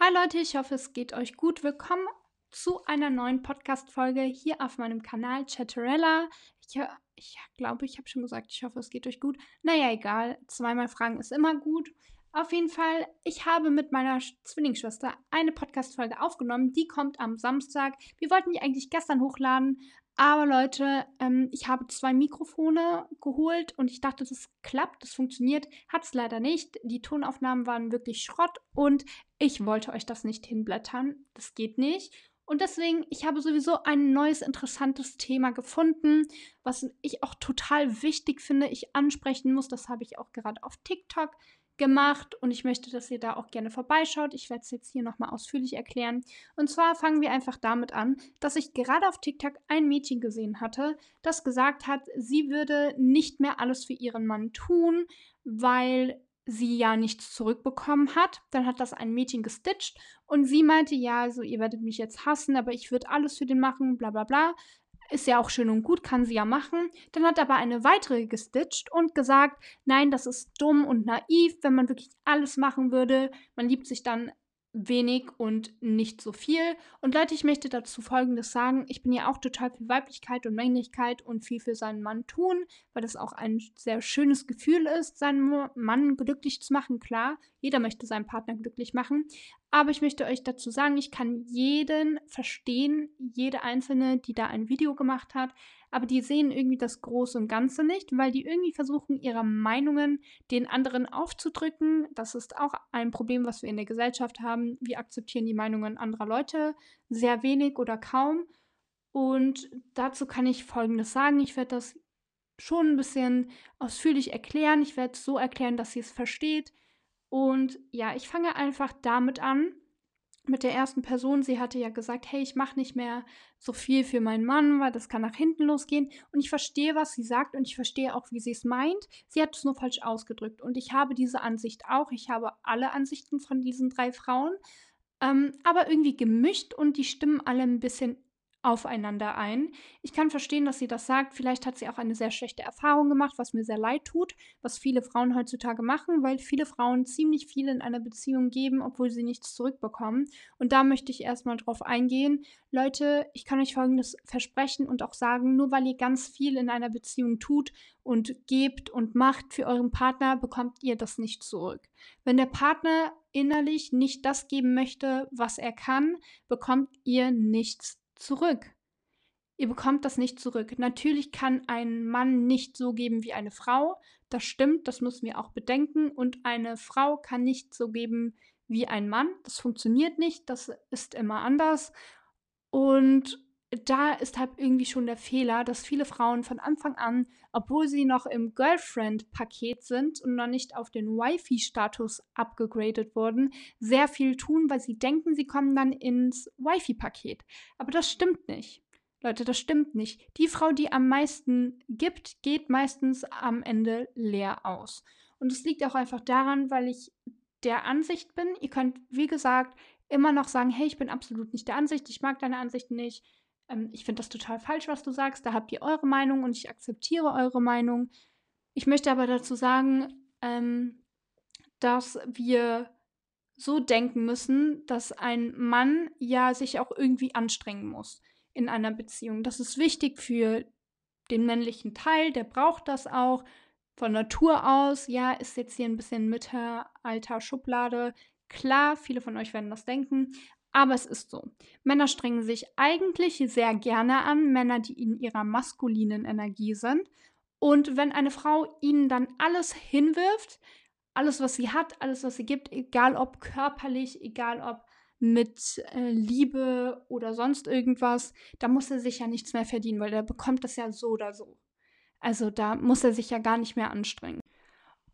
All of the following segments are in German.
Hi Leute, ich hoffe, es geht euch gut. Willkommen zu einer neuen Podcast-Folge hier auf meinem Kanal Chatterella. Ich, ich glaube, ich habe schon gesagt, ich hoffe, es geht euch gut. Naja, egal. Zweimal fragen ist immer gut. Auf jeden Fall, ich habe mit meiner Zwillingsschwester eine Podcast-Folge aufgenommen. Die kommt am Samstag. Wir wollten die eigentlich gestern hochladen, aber Leute, ähm, ich habe zwei Mikrofone geholt und ich dachte, das klappt, das funktioniert. Hat es leider nicht. Die Tonaufnahmen waren wirklich Schrott und ich wollte euch das nicht hinblättern. Das geht nicht. Und deswegen, ich habe sowieso ein neues interessantes Thema gefunden, was ich auch total wichtig finde, ich ansprechen muss. Das habe ich auch gerade auf TikTok gemacht und ich möchte, dass ihr da auch gerne vorbeischaut. Ich werde es jetzt hier nochmal ausführlich erklären. Und zwar fangen wir einfach damit an, dass ich gerade auf TikTok ein Mädchen gesehen hatte, das gesagt hat, sie würde nicht mehr alles für ihren Mann tun, weil sie ja nichts zurückbekommen hat. Dann hat das ein Mädchen gestitcht und sie meinte, ja, also ihr werdet mich jetzt hassen, aber ich würde alles für den machen, bla bla bla. Ist ja auch schön und gut, kann sie ja machen. Dann hat aber eine weitere gestitcht und gesagt, nein, das ist dumm und naiv, wenn man wirklich alles machen würde. Man liebt sich dann wenig und nicht so viel. Und Leute, ich möchte dazu Folgendes sagen. Ich bin ja auch total für Weiblichkeit und Männlichkeit und viel für seinen Mann tun, weil das auch ein sehr schönes Gefühl ist, seinen Mann glücklich zu machen. Klar, jeder möchte seinen Partner glücklich machen. Aber ich möchte euch dazu sagen, ich kann jeden verstehen, jede einzelne, die da ein Video gemacht hat, aber die sehen irgendwie das Große und Ganze nicht, weil die irgendwie versuchen, ihre Meinungen den anderen aufzudrücken. Das ist auch ein Problem, was wir in der Gesellschaft haben. Wir akzeptieren die Meinungen anderer Leute sehr wenig oder kaum. Und dazu kann ich Folgendes sagen. Ich werde das schon ein bisschen ausführlich erklären. Ich werde es so erklären, dass sie es versteht. Und ja, ich fange einfach damit an, mit der ersten Person. Sie hatte ja gesagt, hey, ich mache nicht mehr so viel für meinen Mann, weil das kann nach hinten losgehen. Und ich verstehe, was sie sagt und ich verstehe auch, wie sie es meint. Sie hat es nur falsch ausgedrückt. Und ich habe diese Ansicht auch. Ich habe alle Ansichten von diesen drei Frauen, ähm, aber irgendwie gemischt und die stimmen alle ein bisschen aufeinander ein. Ich kann verstehen, dass sie das sagt. Vielleicht hat sie auch eine sehr schlechte Erfahrung gemacht, was mir sehr leid tut, was viele Frauen heutzutage machen, weil viele Frauen ziemlich viel in einer Beziehung geben, obwohl sie nichts zurückbekommen. Und da möchte ich erstmal drauf eingehen. Leute, ich kann euch folgendes versprechen und auch sagen, nur weil ihr ganz viel in einer Beziehung tut und gebt und macht für euren Partner, bekommt ihr das nicht zurück. Wenn der Partner innerlich nicht das geben möchte, was er kann, bekommt ihr nichts zurück. Ihr bekommt das nicht zurück. Natürlich kann ein Mann nicht so geben wie eine Frau. Das stimmt, das müssen wir auch bedenken. Und eine Frau kann nicht so geben wie ein Mann. Das funktioniert nicht. Das ist immer anders. Und da ist halt irgendwie schon der Fehler, dass viele Frauen von Anfang an, obwohl sie noch im Girlfriend-Paket sind und noch nicht auf den Wifi-Status abgegradet wurden, sehr viel tun, weil sie denken, sie kommen dann ins Wifi-Paket. Aber das stimmt nicht. Leute, das stimmt nicht. Die Frau, die am meisten gibt, geht meistens am Ende leer aus. Und es liegt auch einfach daran, weil ich der Ansicht bin, ihr könnt, wie gesagt, immer noch sagen, hey, ich bin absolut nicht der Ansicht, ich mag deine Ansicht nicht, ähm, ich finde das total falsch, was du sagst, da habt ihr eure Meinung und ich akzeptiere eure Meinung. Ich möchte aber dazu sagen, ähm, dass wir so denken müssen, dass ein Mann ja sich auch irgendwie anstrengen muss in einer Beziehung. Das ist wichtig für den männlichen Teil, der braucht das auch von Natur aus. Ja, ist jetzt hier ein bisschen Mütteralter Schublade. Klar, viele von euch werden das denken, aber es ist so. Männer strengen sich eigentlich sehr gerne an, Männer, die in ihrer maskulinen Energie sind. Und wenn eine Frau ihnen dann alles hinwirft, alles, was sie hat, alles, was sie gibt, egal ob körperlich, egal ob mit äh, Liebe oder sonst irgendwas, da muss er sich ja nichts mehr verdienen, weil er bekommt das ja so oder so. Also da muss er sich ja gar nicht mehr anstrengen.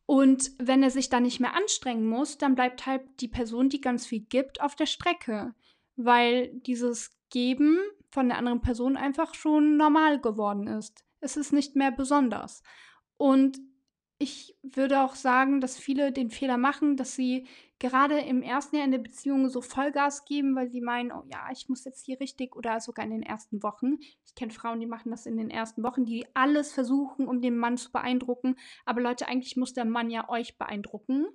Und wenn er sich dann nicht mehr anstrengen muss, dann bleibt halt die Person, die ganz viel gibt, auf der Strecke. Weil dieses Geben von der anderen Person einfach schon normal geworden ist. Es ist nicht mehr besonders. Und ich würde auch sagen, dass viele den Fehler machen, dass sie gerade im ersten Jahr in der Beziehung so Vollgas geben, weil sie meinen, oh ja, ich muss jetzt hier richtig oder sogar in den ersten Wochen. Ich kenne Frauen, die machen das in den ersten Wochen, die alles versuchen, um den Mann zu beeindrucken. Aber Leute, eigentlich muss der Mann ja euch beeindrucken,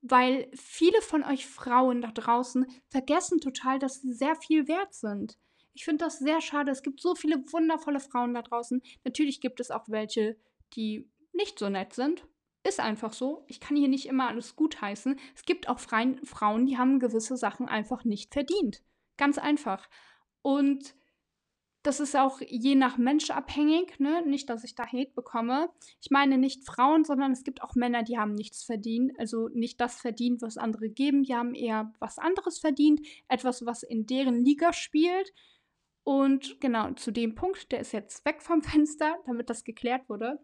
weil viele von euch Frauen da draußen vergessen total, dass sie sehr viel wert sind. Ich finde das sehr schade. Es gibt so viele wundervolle Frauen da draußen. Natürlich gibt es auch welche, die nicht so nett sind. Ist einfach so. Ich kann hier nicht immer alles gutheißen. Es gibt auch Freien, Frauen, die haben gewisse Sachen einfach nicht verdient. Ganz einfach. Und das ist auch je nach Mensch abhängig, ne? Nicht, dass ich da Hate bekomme. Ich meine nicht Frauen, sondern es gibt auch Männer, die haben nichts verdient. Also nicht das verdient, was andere geben. Die haben eher was anderes verdient. Etwas, was in deren Liga spielt. Und genau, zu dem Punkt, der ist jetzt weg vom Fenster, damit das geklärt wurde.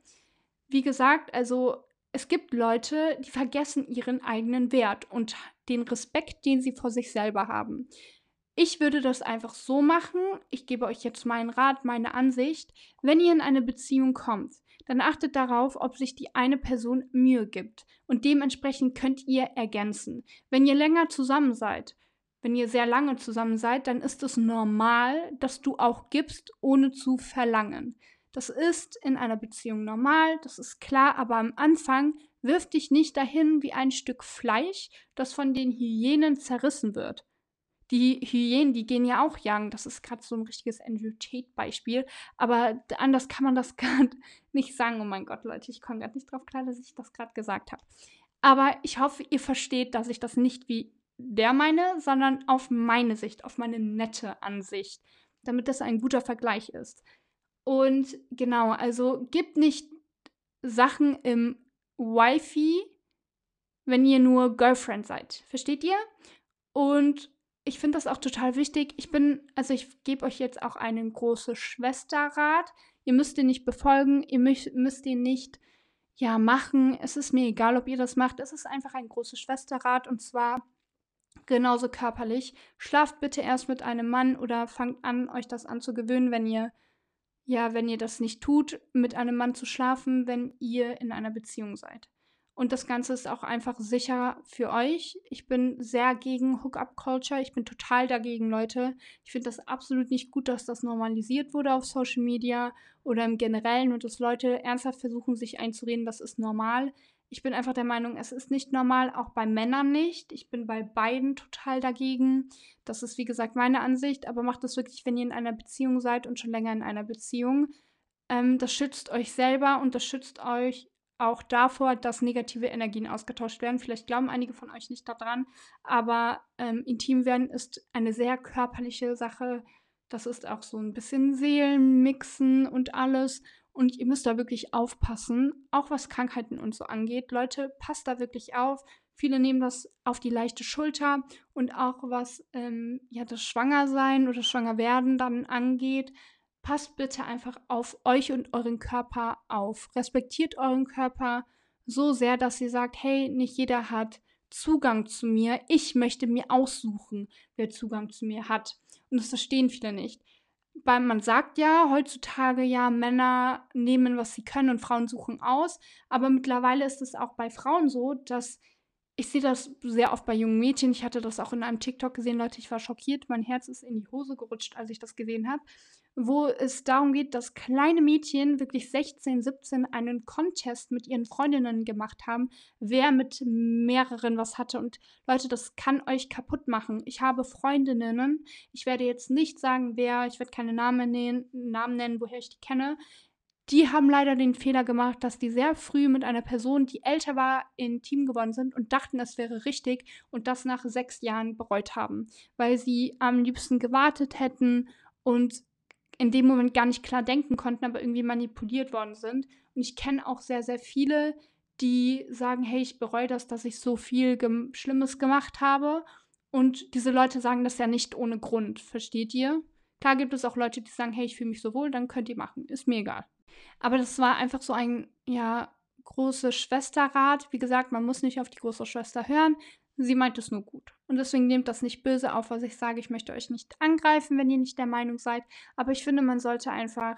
Wie gesagt, also es gibt Leute, die vergessen ihren eigenen Wert und den Respekt, den sie vor sich selber haben. Ich würde das einfach so machen. Ich gebe euch jetzt meinen Rat, meine Ansicht. Wenn ihr in eine Beziehung kommt, dann achtet darauf, ob sich die eine Person Mühe gibt. Und dementsprechend könnt ihr ergänzen. Wenn ihr länger zusammen seid, wenn ihr sehr lange zusammen seid, dann ist es normal, dass du auch gibst, ohne zu verlangen. Das ist in einer Beziehung normal, das ist klar, aber am Anfang wirf dich nicht dahin wie ein Stück Fleisch, das von den Hyänen zerrissen wird die Hyänen, die gehen ja auch jagen. Das ist gerade so ein richtiges Andrew Tate-Beispiel. Aber anders kann man das gerade nicht sagen. Oh mein Gott, Leute, ich komme gerade nicht drauf klar, dass ich das gerade gesagt habe. Aber ich hoffe, ihr versteht, dass ich das nicht wie der meine, sondern auf meine Sicht, auf meine nette Ansicht, damit das ein guter Vergleich ist. Und genau, also gebt nicht Sachen im Wifi, wenn ihr nur Girlfriend seid. Versteht ihr? Und ich finde das auch total wichtig. Ich bin, also ich gebe euch jetzt auch einen großen Schwesterrat. Ihr müsst ihn nicht befolgen, ihr müsst, müsst ihn nicht ja machen. Es ist mir egal, ob ihr das macht. Es ist einfach ein großes Schwesterrat und zwar genauso körperlich. Schlaft bitte erst mit einem Mann oder fangt an, euch das anzugewöhnen, wenn ihr ja, wenn ihr das nicht tut, mit einem Mann zu schlafen, wenn ihr in einer Beziehung seid. Und das Ganze ist auch einfach sicher für euch. Ich bin sehr gegen Hookup-Culture. Ich bin total dagegen, Leute. Ich finde das absolut nicht gut, dass das normalisiert wurde auf Social Media oder im Generellen und dass Leute ernsthaft versuchen, sich einzureden, das ist normal. Ich bin einfach der Meinung, es ist nicht normal, auch bei Männern nicht. Ich bin bei beiden total dagegen. Das ist, wie gesagt, meine Ansicht. Aber macht das wirklich, wenn ihr in einer Beziehung seid und schon länger in einer Beziehung. Ähm, das schützt euch selber und das schützt euch auch davor, dass negative Energien ausgetauscht werden. Vielleicht glauben einige von euch nicht daran, aber ähm, intim werden ist eine sehr körperliche Sache. Das ist auch so ein bisschen Seelenmixen und alles. Und ihr müsst da wirklich aufpassen, auch was Krankheiten und so angeht. Leute, passt da wirklich auf. Viele nehmen das auf die leichte Schulter und auch was ähm, ja, das Schwangersein oder Schwangerwerden dann angeht passt bitte einfach auf euch und euren Körper auf. Respektiert euren Körper so sehr, dass ihr sagt, hey, nicht jeder hat Zugang zu mir. Ich möchte mir aussuchen, wer Zugang zu mir hat. Und das verstehen viele nicht. Weil man sagt ja heutzutage ja, Männer nehmen, was sie können und Frauen suchen aus. Aber mittlerweile ist es auch bei Frauen so, dass ich sehe das sehr oft bei jungen Mädchen. Ich hatte das auch in einem TikTok gesehen, Leute. Ich war schockiert. Mein Herz ist in die Hose gerutscht, als ich das gesehen habe wo es darum geht, dass kleine Mädchen, wirklich 16, 17, einen Contest mit ihren Freundinnen gemacht haben, wer mit mehreren was hatte. Und Leute, das kann euch kaputt machen. Ich habe Freundinnen, ich werde jetzt nicht sagen, wer, ich werde keine Namen nennen, Namen nennen, woher ich die kenne. Die haben leider den Fehler gemacht, dass die sehr früh mit einer Person, die älter war, in Team geworden sind und dachten, es wäre richtig und das nach sechs Jahren bereut haben, weil sie am liebsten gewartet hätten und in dem Moment gar nicht klar denken konnten, aber irgendwie manipuliert worden sind. Und ich kenne auch sehr, sehr viele, die sagen, hey, ich bereue das, dass ich so viel gem Schlimmes gemacht habe. Und diese Leute sagen das ja nicht ohne Grund, versteht ihr? Klar gibt es auch Leute, die sagen, hey, ich fühle mich so wohl, dann könnt ihr machen, ist mir egal. Aber das war einfach so ein, ja, große Schwesterrat. Wie gesagt, man muss nicht auf die große Schwester hören. Sie meint es nur gut. Und deswegen nehmt das nicht böse auf, was ich sage. Ich möchte euch nicht angreifen, wenn ihr nicht der Meinung seid. Aber ich finde, man sollte einfach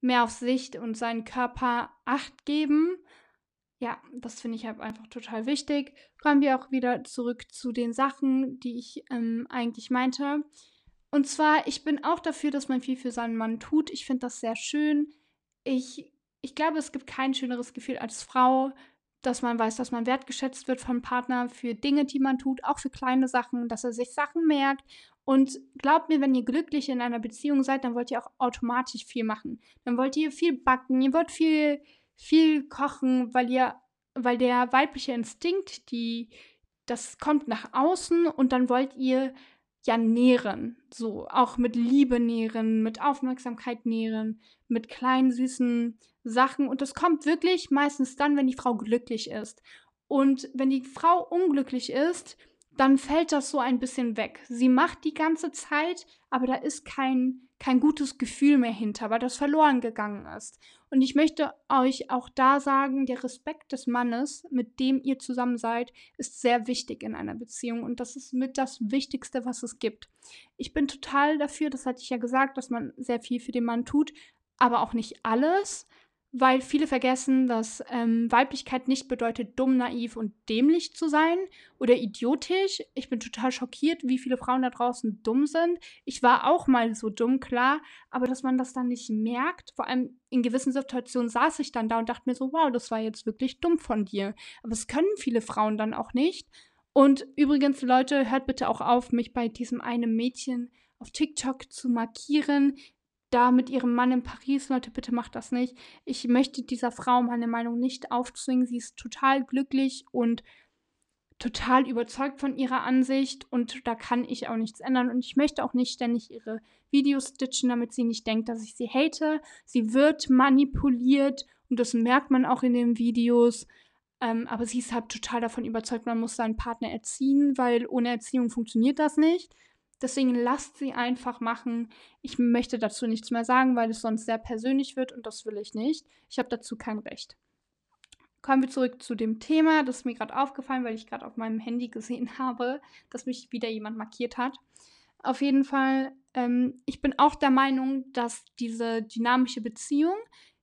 mehr auf sich und seinen Körper Acht geben. Ja, das finde ich halt einfach total wichtig. Kommen wir auch wieder zurück zu den Sachen, die ich ähm, eigentlich meinte. Und zwar, ich bin auch dafür, dass man viel für seinen Mann tut. Ich finde das sehr schön. Ich, ich glaube, es gibt kein schöneres Gefühl als Frau, dass man weiß, dass man wertgeschätzt wird vom Partner für Dinge, die man tut, auch für kleine Sachen, dass er sich Sachen merkt. Und glaubt mir, wenn ihr glücklich in einer Beziehung seid, dann wollt ihr auch automatisch viel machen. Dann wollt ihr viel backen, ihr wollt viel, viel kochen, weil ihr, weil der weibliche Instinkt, die, das kommt nach außen und dann wollt ihr ja nähren. So, auch mit Liebe nähren, mit Aufmerksamkeit nähren, mit kleinen süßen Sachen. Und das kommt wirklich meistens dann, wenn die Frau glücklich ist. Und wenn die Frau unglücklich ist, dann fällt das so ein bisschen weg. Sie macht die ganze Zeit, aber da ist kein, kein gutes Gefühl mehr hinter, weil das verloren gegangen ist. Und ich möchte euch auch da sagen, der Respekt des Mannes, mit dem ihr zusammen seid, ist sehr wichtig in einer Beziehung und das ist mit das Wichtigste, was es gibt. Ich bin total dafür, das hatte ich ja gesagt, dass man sehr viel für den Mann tut, aber auch nicht alles weil viele vergessen, dass ähm, Weiblichkeit nicht bedeutet, dumm, naiv und dämlich zu sein oder idiotisch. Ich bin total schockiert, wie viele Frauen da draußen dumm sind. Ich war auch mal so dumm, klar, aber dass man das dann nicht merkt, vor allem in gewissen Situationen saß ich dann da und dachte mir so, wow, das war jetzt wirklich dumm von dir. Aber es können viele Frauen dann auch nicht. Und übrigens, Leute, hört bitte auch auf, mich bei diesem einen Mädchen auf TikTok zu markieren da mit ihrem Mann in Paris. Leute, bitte macht das nicht. Ich möchte dieser Frau meine Meinung nicht aufzwingen. Sie ist total glücklich und total überzeugt von ihrer Ansicht und da kann ich auch nichts ändern. Und ich möchte auch nicht ständig ihre Videos stitchen, damit sie nicht denkt, dass ich sie hate. Sie wird manipuliert und das merkt man auch in den Videos. Ähm, aber sie ist halt total davon überzeugt, man muss seinen Partner erziehen, weil ohne Erziehung funktioniert das nicht. Deswegen lasst sie einfach machen. Ich möchte dazu nichts mehr sagen, weil es sonst sehr persönlich wird und das will ich nicht. Ich habe dazu kein Recht. Kommen wir zurück zu dem Thema. Das ist mir gerade aufgefallen, weil ich gerade auf meinem Handy gesehen habe, dass mich wieder jemand markiert hat. Auf jeden Fall, ähm, ich bin auch der Meinung, dass diese dynamische Beziehung,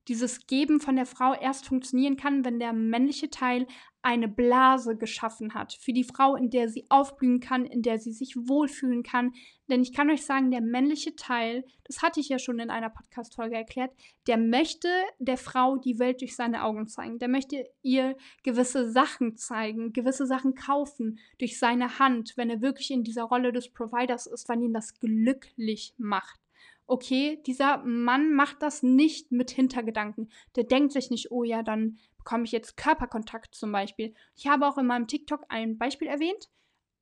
dieses Geben von der Frau erst funktionieren kann, wenn der männliche Teil eine Blase geschaffen hat für die Frau, in der sie aufblühen kann, in der sie sich wohlfühlen kann. Denn ich kann euch sagen, der männliche Teil, das hatte ich ja schon in einer Podcast-Folge erklärt, der möchte der Frau die Welt durch seine Augen zeigen. Der möchte ihr gewisse Sachen zeigen, gewisse Sachen kaufen durch seine Hand, wenn er wirklich in dieser Rolle des Providers ist, weil ihn das glücklich macht okay, dieser Mann macht das nicht mit Hintergedanken. Der denkt sich nicht, oh ja, dann bekomme ich jetzt Körperkontakt zum Beispiel. Ich habe auch in meinem TikTok ein Beispiel erwähnt.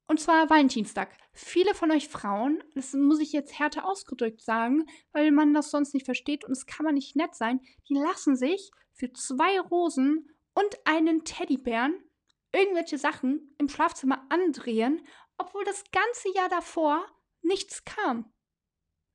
Und zwar Valentinstag. Viele von euch Frauen, das muss ich jetzt härter ausgedrückt sagen, weil man das sonst nicht versteht und es kann man nicht nett sein, die lassen sich für zwei Rosen und einen Teddybären irgendwelche Sachen im Schlafzimmer andrehen, obwohl das ganze Jahr davor nichts kam.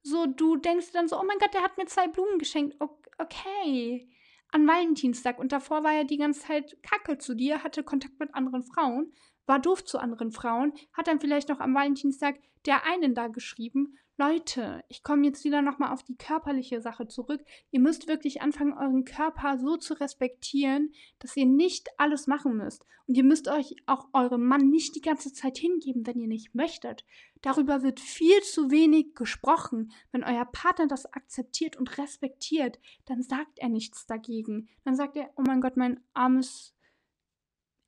So, du denkst dann so, oh mein Gott, der hat mir zwei Blumen geschenkt. Okay. An Valentinstag. Und davor war er die ganze Zeit kacke zu dir, hatte Kontakt mit anderen Frauen, war doof zu anderen Frauen, hat dann vielleicht noch am Valentinstag der einen da geschrieben Leute, ich komme jetzt wieder nochmal auf die körperliche Sache zurück. Ihr müsst wirklich anfangen, euren Körper so zu respektieren, dass ihr nicht alles machen müsst. Und ihr müsst euch auch eurem Mann nicht die ganze Zeit hingeben, wenn ihr nicht möchtet. Darüber wird viel zu wenig gesprochen. Wenn euer Partner das akzeptiert und respektiert, dann sagt er nichts dagegen. Dann sagt er, oh mein Gott, mein armes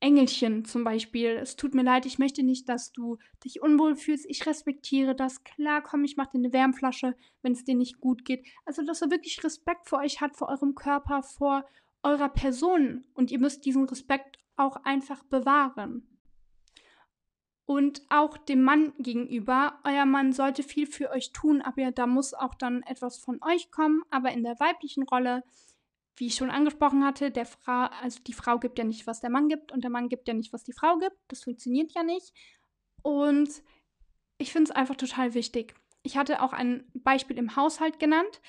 Engelchen zum Beispiel. Es tut mir leid, ich möchte nicht, dass du dich unwohl fühlst. Ich respektiere das. Klar, komm, ich mache dir eine Wärmflasche, wenn es dir nicht gut geht. Also, dass er wirklich Respekt vor euch hat, vor eurem Körper, vor eurer Person. Und ihr müsst diesen Respekt auch einfach bewahren. Und auch dem Mann gegenüber. Euer Mann sollte viel für euch tun, aber da muss auch dann etwas von euch kommen. Aber in der weiblichen Rolle wie ich schon angesprochen hatte, der Frau, also die Frau gibt ja nicht, was der Mann gibt und der Mann gibt ja nicht, was die Frau gibt. Das funktioniert ja nicht. Und ich finde es einfach total wichtig. Ich hatte auch ein Beispiel im Haushalt genannt.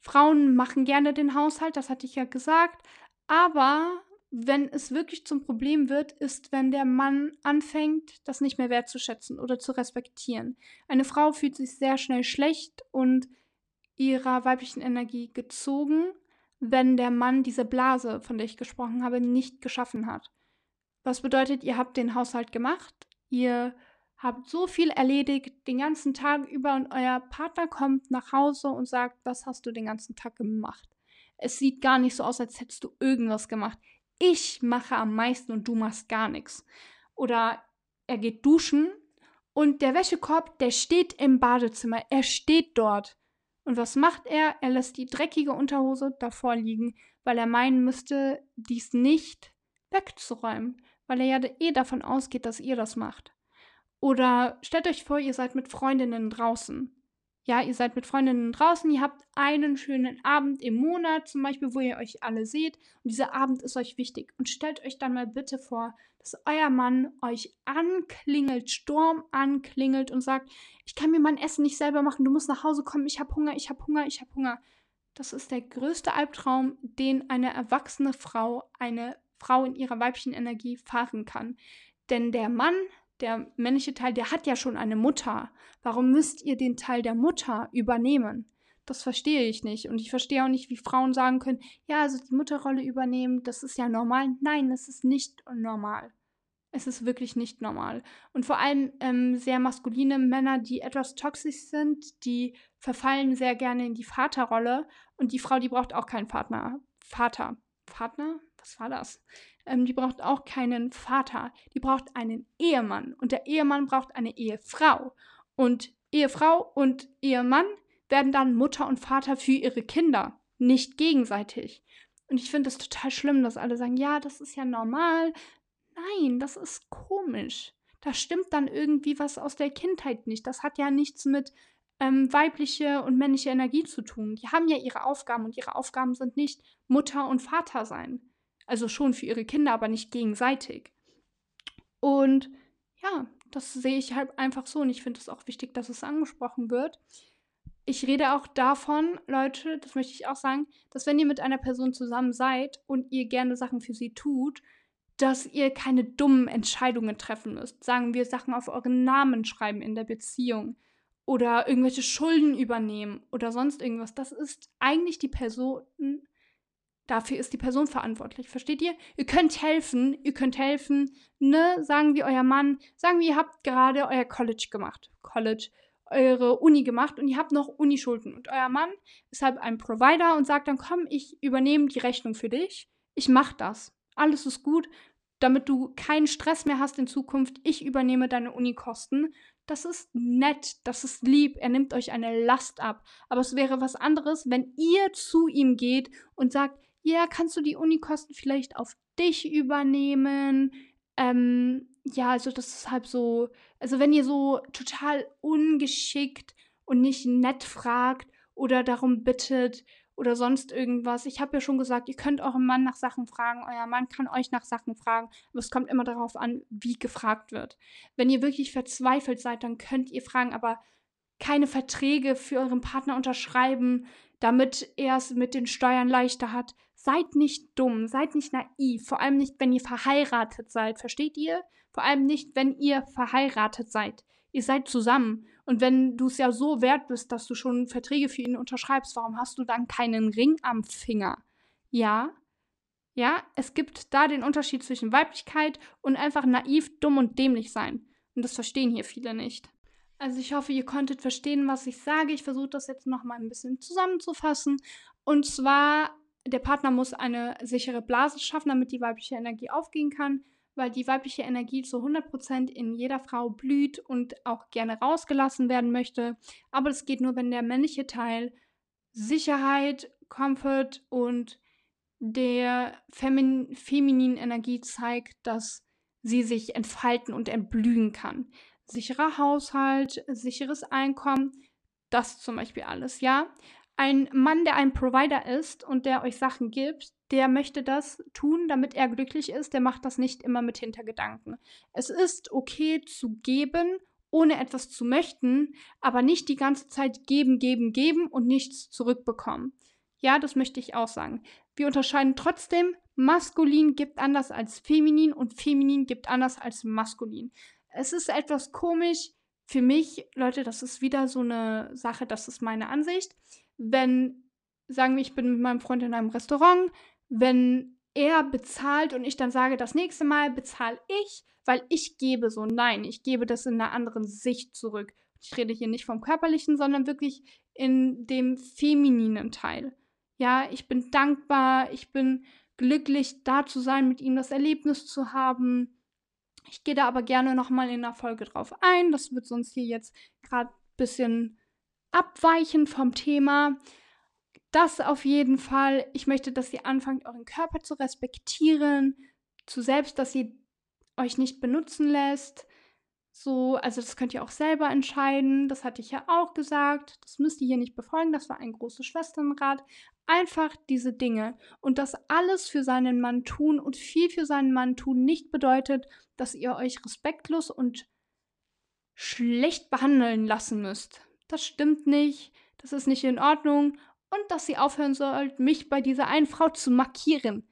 Frauen machen gerne den Haushalt, das hatte ich ja gesagt. Aber wenn es wirklich zum Problem wird, ist, wenn der Mann anfängt, das nicht mehr wertzuschätzen oder zu respektieren. Eine Frau fühlt sich sehr schnell schlecht und ihrer weiblichen Energie gezogen wenn der Mann diese Blase, von der ich gesprochen habe, nicht geschaffen hat. Was bedeutet, ihr habt den Haushalt gemacht, ihr habt so viel erledigt den ganzen Tag über und euer Partner kommt nach Hause und sagt, was hast du den ganzen Tag gemacht? Es sieht gar nicht so aus, als hättest du irgendwas gemacht. ich mache am meisten und du machst gar nichts. Oder er geht duschen und der Wäschekorb, der steht im Badezimmer. Er steht dort. Und was macht er? Er lässt die dreckige Unterhose davor liegen, weil er meinen müsste, dies nicht wegzuräumen, weil er ja eh davon ausgeht, dass ihr das macht. Oder stellt euch vor, ihr seid mit Freundinnen draußen. Ja, ihr seid mit Freundinnen draußen, ihr habt einen schönen Abend im Monat zum Beispiel, wo ihr euch alle seht und dieser Abend ist euch wichtig. Und stellt euch dann mal bitte vor, dass euer Mann euch anklingelt, Sturm anklingelt und sagt, ich kann mir mein Essen nicht selber machen, du musst nach Hause kommen, ich habe Hunger, ich habe Hunger, ich habe Hunger. Das ist der größte Albtraum, den eine erwachsene Frau, eine Frau in ihrer weiblichen Energie fahren kann. Denn der Mann, der männliche Teil, der hat ja schon eine Mutter. Warum müsst ihr den Teil der Mutter übernehmen? Das verstehe ich nicht. Und ich verstehe auch nicht, wie Frauen sagen können, ja, also die Mutterrolle übernehmen, das ist ja normal. Nein, es ist nicht normal. Es ist wirklich nicht normal. Und vor allem ähm, sehr maskuline Männer, die etwas toxisch sind, die verfallen sehr gerne in die Vaterrolle. Und die Frau, die braucht auch keinen Partner. Vater. Partner? Was war das? Ähm, die braucht auch keinen Vater. Die braucht einen Ehemann. Und der Ehemann braucht eine Ehefrau. Und Ehefrau und Ehemann werden dann Mutter und Vater für ihre Kinder, nicht gegenseitig. Und ich finde es total schlimm, dass alle sagen, ja, das ist ja normal. Nein, das ist komisch. Da stimmt dann irgendwie was aus der Kindheit nicht. Das hat ja nichts mit ähm, weibliche und männliche Energie zu tun. Die haben ja ihre Aufgaben und ihre Aufgaben sind nicht Mutter und Vater sein. Also schon für ihre Kinder, aber nicht gegenseitig. Und ja, das sehe ich halt einfach so und ich finde es auch wichtig, dass es angesprochen wird. Ich rede auch davon, Leute, das möchte ich auch sagen, dass wenn ihr mit einer Person zusammen seid und ihr gerne Sachen für sie tut, dass ihr keine dummen Entscheidungen treffen müsst. Sagen wir Sachen auf euren Namen schreiben in der Beziehung oder irgendwelche Schulden übernehmen oder sonst irgendwas. Das ist eigentlich die Person, dafür ist die Person verantwortlich. Versteht ihr? Ihr könnt helfen, ihr könnt helfen, ne? Sagen wir euer Mann, sagen wir, ihr habt gerade euer College gemacht. College, eure Uni gemacht und ihr habt noch Unischulden. Und euer Mann ist halt ein Provider und sagt dann, komm, ich übernehme die Rechnung für dich. Ich mach das. Alles ist gut, damit du keinen Stress mehr hast in Zukunft. Ich übernehme deine Unikosten. Das ist nett, das ist lieb. Er nimmt euch eine Last ab. Aber es wäre was anderes, wenn ihr zu ihm geht und sagt, ja, kannst du die Unikosten vielleicht auf dich übernehmen? Ähm, ja, also das ist halt so, also wenn ihr so total ungeschickt und nicht nett fragt oder darum bittet oder sonst irgendwas. Ich habe ja schon gesagt, ihr könnt euren Mann nach Sachen fragen, euer Mann kann euch nach Sachen fragen, aber es kommt immer darauf an, wie gefragt wird. Wenn ihr wirklich verzweifelt seid, dann könnt ihr fragen, aber keine Verträge für euren Partner unterschreiben, damit er es mit den Steuern leichter hat. Seid nicht dumm, seid nicht naiv, vor allem nicht, wenn ihr verheiratet seid, versteht ihr? Vor allem nicht, wenn ihr verheiratet seid. Ihr seid zusammen. Und wenn du es ja so wert bist, dass du schon Verträge für ihn unterschreibst, warum hast du dann keinen Ring am Finger? Ja, ja, es gibt da den Unterschied zwischen Weiblichkeit und einfach naiv, dumm und dämlich sein. Und das verstehen hier viele nicht. Also ich hoffe, ihr konntet verstehen, was ich sage. Ich versuche das jetzt noch mal ein bisschen zusammenzufassen. Und zwar, der Partner muss eine sichere Blase schaffen, damit die weibliche Energie aufgehen kann, weil die weibliche Energie zu 100% in jeder Frau blüht und auch gerne rausgelassen werden möchte. Aber das geht nur, wenn der männliche Teil Sicherheit, Comfort und der femin femininen Energie zeigt, dass sie sich entfalten und entblühen kann sicherer Haushalt, sicheres Einkommen, das zum Beispiel alles, ja. Ein Mann, der ein Provider ist und der euch Sachen gibt, der möchte das tun, damit er glücklich ist, der macht das nicht immer mit Hintergedanken. Es ist okay zu geben, ohne etwas zu möchten, aber nicht die ganze Zeit geben, geben, geben und nichts zurückbekommen. Ja, das möchte ich auch sagen. Wir unterscheiden trotzdem, maskulin gibt anders als feminin und feminin gibt anders als maskulin es ist etwas komisch für mich, Leute, das ist wieder so eine Sache, das ist meine Ansicht. Wenn, sagen wir, ich bin mit meinem Freund in einem Restaurant, wenn er bezahlt und ich dann sage, das nächste Mal bezahle ich, weil ich gebe so. Nein, ich gebe das in einer anderen Sicht zurück. Ich rede hier nicht vom körperlichen, sondern wirklich in dem femininen Teil. Ja, ich bin dankbar, ich bin glücklich da zu sein, mit ihm das Erlebnis zu haben. Ich gehe da aber gerne nochmal in der Folge drauf ein. Das wird sonst hier jetzt gerade ein bisschen abweichen vom Thema. Das auf jeden Fall. Ich möchte, dass ihr anfangt, euren Körper zu respektieren, zu selbst, dass ihr euch nicht benutzen lässt. So, also das könnt ihr auch selber entscheiden. Das hatte ich ja auch gesagt. Das müsst ihr hier nicht befolgen. Das war ein großes Schwesternrat. Einfach diese Dinge. Und das alles für seinen Mann tun und viel für seinen Mann tun nicht bedeutet, dass ihr euch respektlos und schlecht behandeln lassen müsst. Das stimmt nicht. Das ist nicht in Ordnung. Und dass ihr aufhören sollt, mich bei dieser einen Frau zu markieren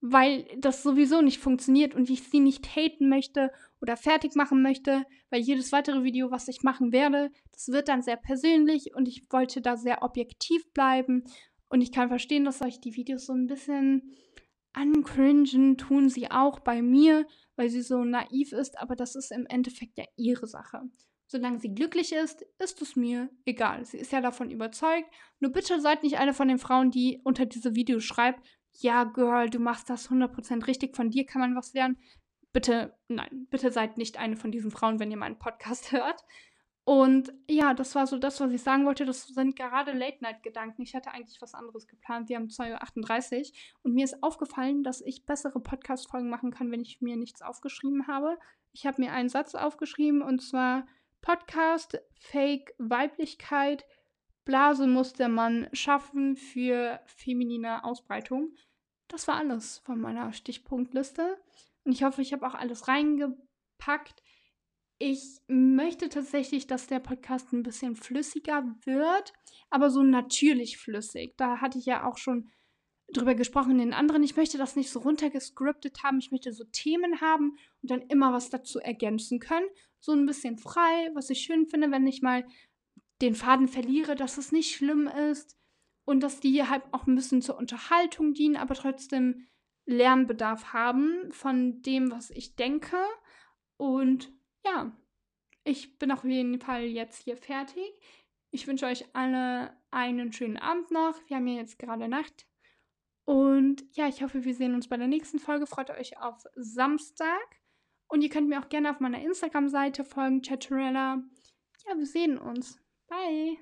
weil das sowieso nicht funktioniert und ich sie nicht haten möchte oder fertig machen möchte, weil jedes weitere Video, was ich machen werde, das wird dann sehr persönlich und ich wollte da sehr objektiv bleiben und ich kann verstehen, dass euch die Videos so ein bisschen ancringen, tun sie auch bei mir, weil sie so naiv ist, aber das ist im Endeffekt ja ihre Sache. Solange sie glücklich ist, ist es mir egal. Sie ist ja davon überzeugt. Nur bitte seid nicht eine von den Frauen, die unter diese Videos schreibt, ja, Girl, du machst das 100% richtig, von dir kann man was lernen. Bitte, nein, bitte seid nicht eine von diesen Frauen, wenn ihr meinen Podcast hört. Und ja, das war so das, was ich sagen wollte. Das sind gerade Late-Night-Gedanken. Ich hatte eigentlich was anderes geplant. Wir haben 2.38 Uhr und mir ist aufgefallen, dass ich bessere Podcast-Folgen machen kann, wenn ich mir nichts aufgeschrieben habe. Ich habe mir einen Satz aufgeschrieben und zwar Podcast, Fake, Weiblichkeit, Blase muss der Mann schaffen für feminine Ausbreitung. Das war alles von meiner Stichpunktliste. Und ich hoffe, ich habe auch alles reingepackt. Ich möchte tatsächlich, dass der Podcast ein bisschen flüssiger wird, aber so natürlich flüssig. Da hatte ich ja auch schon drüber gesprochen in den anderen. Ich möchte das nicht so runtergescriptet haben. Ich möchte so Themen haben und dann immer was dazu ergänzen können. So ein bisschen frei, was ich schön finde, wenn ich mal den Faden verliere, dass es nicht schlimm ist und dass die halt auch ein bisschen zur Unterhaltung dienen, aber trotzdem Lernbedarf haben von dem, was ich denke. Und ja, ich bin auf jeden Fall jetzt hier fertig. Ich wünsche euch alle einen schönen Abend noch. Wir haben ja jetzt gerade Nacht. Und ja, ich hoffe, wir sehen uns bei der nächsten Folge. Freut euch auf Samstag. Und ihr könnt mir auch gerne auf meiner Instagram-Seite folgen, Chatterella. Ja, wir sehen uns. Bye.